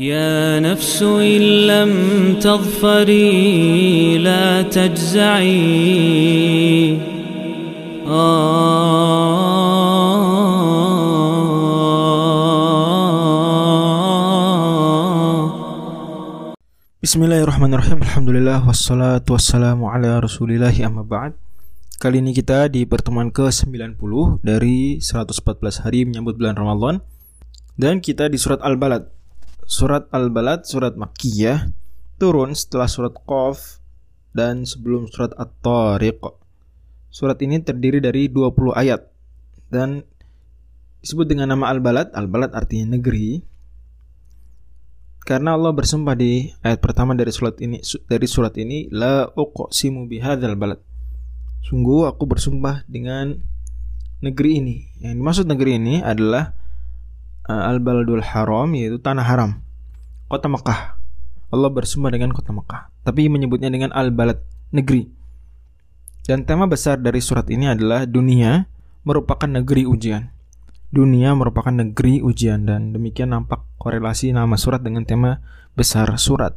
يا نفس إن لم تظفري لا تجزعي Bismillahirrahmanirrahim Alhamdulillah Wassalatu wassalamu ala rasulillahi amma ba'd Kali ini kita di pertemuan ke-90 Dari 114 hari menyambut bulan Ramadan Dan kita di surat Al-Balad Surat Al-Balad, surat Makkiyah Turun setelah surat Qaf Dan sebelum surat At-Tariq Surat ini terdiri dari 20 ayat Dan disebut dengan nama Al-Balad Al-Balad artinya negeri karena Allah bersumpah di ayat pertama dari surat ini dari surat ini la uqsimu bihadzal balad. Sungguh aku bersumpah dengan negeri ini. Yang dimaksud negeri ini adalah al-baladul haram yaitu tanah haram. Kota Mekah. Allah bersumpah dengan kota Mekah, tapi menyebutnya dengan al-balad, negeri. Dan tema besar dari surat ini adalah dunia merupakan negeri ujian dunia merupakan negeri ujian dan demikian nampak korelasi nama surat dengan tema besar surat.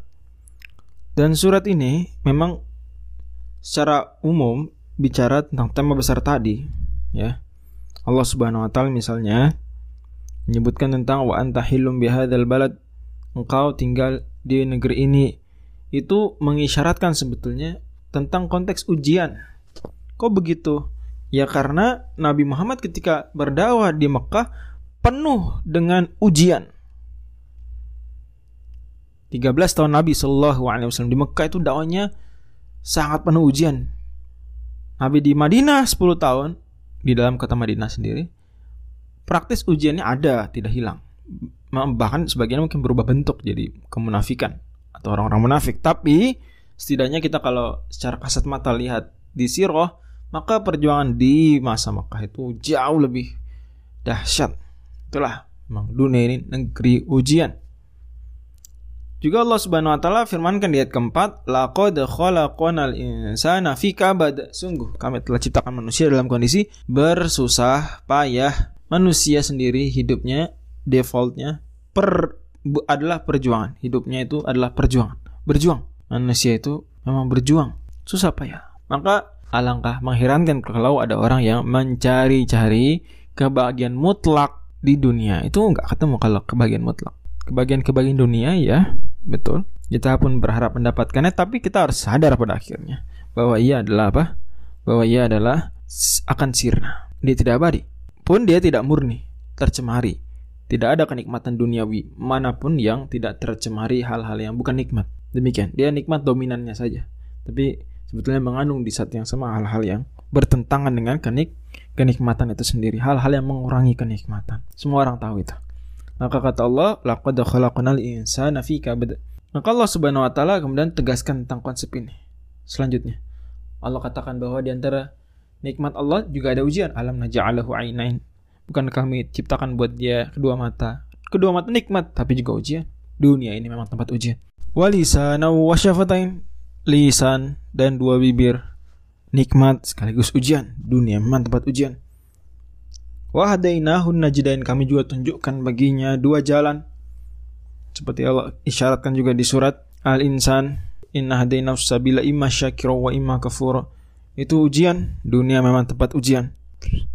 Dan surat ini memang secara umum bicara tentang tema besar tadi, ya. Allah Subhanahu wa taala misalnya menyebutkan tentang wa anta hilum bihadzal balad engkau tinggal di negeri ini itu mengisyaratkan sebetulnya tentang konteks ujian. Kok begitu? Ya karena Nabi Muhammad ketika berdakwah di Mekah penuh dengan ujian. 13 tahun Nabi Shallallahu Alaihi Wasallam di Mekah itu dakwanya sangat penuh ujian. Nabi di Madinah 10 tahun di dalam kota Madinah sendiri praktis ujiannya ada tidak hilang bahkan sebagian mungkin berubah bentuk jadi kemunafikan atau orang-orang munafik tapi setidaknya kita kalau secara kasat mata lihat di sirah maka perjuangan di masa Makkah itu jauh lebih dahsyat. Itulah memang dunia ini negeri ujian. Juga Allah Subhanahu wa taala firmankan di ayat keempat, laqad khalaqnal insana fi kabad. Sungguh kami telah ciptakan manusia dalam kondisi bersusah payah. Manusia sendiri hidupnya defaultnya per adalah perjuangan. Hidupnya itu adalah perjuangan. Berjuang. Manusia itu memang berjuang. Susah payah. Maka alangkah mengherankan kalau ada orang yang mencari-cari kebahagiaan mutlak di dunia itu nggak ketemu kalau kebahagiaan mutlak kebahagiaan-kebahagiaan dunia ya betul kita pun berharap mendapatkannya tapi kita harus sadar pada akhirnya bahwa ia adalah apa bahwa ia adalah akan sirna dia tidak abadi pun dia tidak murni tercemari tidak ada kenikmatan duniawi mana pun yang tidak tercemari hal-hal yang bukan nikmat demikian dia nikmat dominannya saja tapi sebetulnya mengandung di saat yang sama hal-hal yang bertentangan dengan kenik kenikmatan itu sendiri, hal-hal yang mengurangi kenikmatan. Semua orang tahu itu. Maka kata Allah, laqad khalaqnal insana fi kabad. Maka Allah Subhanahu wa taala kemudian tegaskan tentang konsep ini. Selanjutnya, Allah katakan bahwa di antara nikmat Allah juga ada ujian. Alam naja'alahu ainain. Bukan kami ciptakan buat dia kedua mata. Kedua mata nikmat, tapi juga ujian. Dunia ini memang tempat ujian. Walisana wa syafatain lisan, dan dua bibir. Nikmat sekaligus ujian. Dunia memang tempat ujian. Wahadainahun najidain kami juga tunjukkan baginya dua jalan. Seperti Allah isyaratkan juga di surat Al-Insan. Inna hadainahu sabila imma syakira wa imma kafura. Itu ujian. Dunia memang tempat ujian.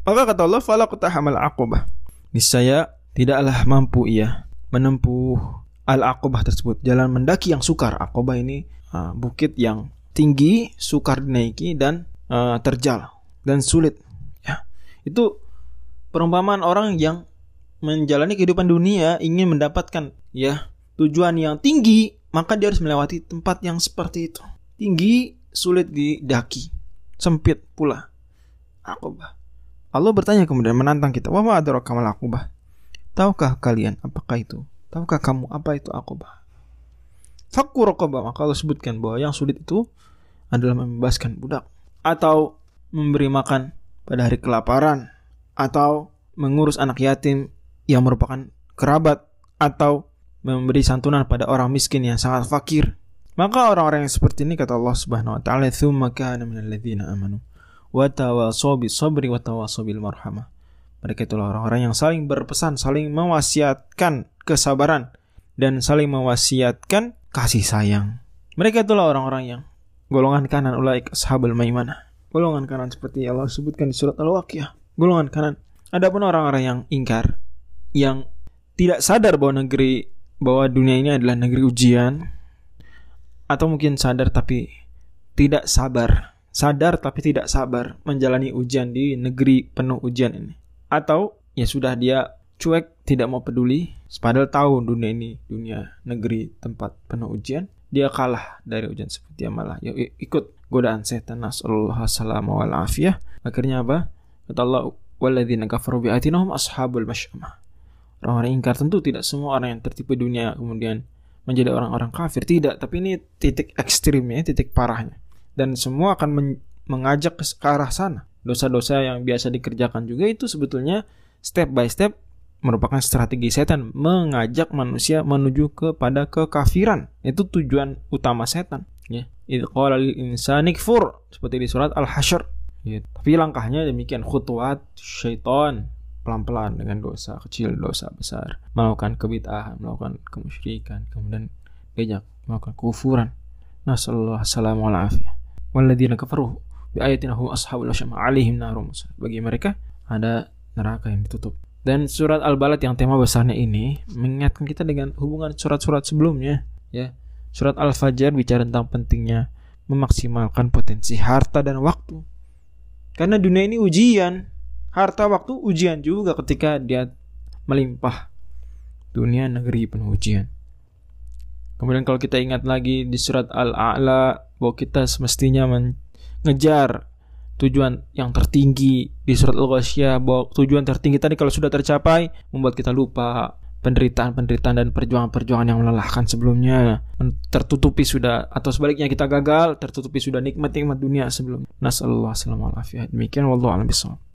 Maka kata Allah, fala hamal aqobah. Niscaya tidaklah mampu ia menempuh al-aqobah tersebut. Jalan mendaki yang sukar. Aqobah ini uh, bukit yang tinggi, sukar dinaiki dan uh, terjal dan sulit. Ya, itu perumpamaan orang yang menjalani kehidupan dunia ingin mendapatkan ya tujuan yang tinggi, maka dia harus melewati tempat yang seperti itu. Tinggi, sulit didaki, sempit pula. Akobah. Allah bertanya kemudian menantang kita, "Wa ma adraka mal akobah?" Tahukah kalian apakah itu? Tahukah kamu apa itu akobah? Fakku rokobah. Maka Allah sebutkan bahwa yang sulit itu adalah membebaskan budak. Atau memberi makan pada hari kelaparan. Atau mengurus anak yatim yang merupakan kerabat. Atau memberi santunan pada orang miskin yang sangat fakir. Maka orang-orang yang seperti ini kata Allah Subhanahu wa taala, "Tsumma kana minal ladzina amanu wa tawasaw bis sabri wa tawasaw bil marhamah." Mereka itulah orang-orang yang saling berpesan, saling mewasiatkan kesabaran dan saling mewasiatkan kasih sayang. Mereka itulah orang-orang yang golongan kanan ulaik ashabul maimanah. Golongan kanan seperti Allah sebutkan di surat Al-Waqiah. Golongan kanan. Adapun orang-orang yang ingkar, yang tidak sadar bahwa negeri bahwa dunia ini adalah negeri ujian atau mungkin sadar tapi tidak sabar. Sadar tapi tidak sabar menjalani ujian di negeri penuh ujian ini. Atau ya sudah dia cuek tidak mau peduli. Padahal tahu dunia ini dunia negeri tempat penuh ujian dia kalah dari ujian seperti yang malah. Ya ikut godaan setan. Nasallallahu salam wal afiyah. Akhirnya apa? Kata Allah walladzina kafaru bi atinahum ashabul masyamah orang-orang ingkar tentu tidak semua orang yang tertipu dunia kemudian menjadi orang-orang kafir tidak tapi ini titik ekstrimnya titik parahnya dan semua akan men mengajak ke arah sana dosa-dosa yang biasa dikerjakan juga itu sebetulnya step by step merupakan strategi setan mengajak manusia menuju kepada kekafiran. Itu tujuan utama setan, ya. Itu qala lil seperti di surat Al-Hasyr. Ya. Tapi langkahnya demikian khutwat syaitan pelan-pelan dengan dosa kecil, dosa besar, melakukan kebid'ahan, melakukan kemusyrikan, kemudian diajak melakukan kufuran. Salamu alaihi Walladzina kafaru bi ayatina hum ashabul syama alaihim narum. Bagi mereka ada neraka yang ditutup. Dan surat Al-Balad yang tema besarnya ini mengingatkan kita dengan hubungan surat-surat sebelumnya, ya. Surat Al-Fajr bicara tentang pentingnya memaksimalkan potensi harta dan waktu. Karena dunia ini ujian, harta waktu ujian juga ketika dia melimpah. Dunia negeri penuh ujian. Kemudian kalau kita ingat lagi di surat Al-A'la bahwa kita semestinya mengejar tujuan yang tertinggi di surat Al-Ghasyiyah bahwa tujuan tertinggi tadi kalau sudah tercapai membuat kita lupa penderitaan-penderitaan dan perjuangan-perjuangan yang melelahkan sebelumnya tertutupi sudah atau sebaliknya kita gagal tertutupi sudah nikmat-nikmat dunia sebelum nasallahu alaihi wasallam demikian wallahu a'lam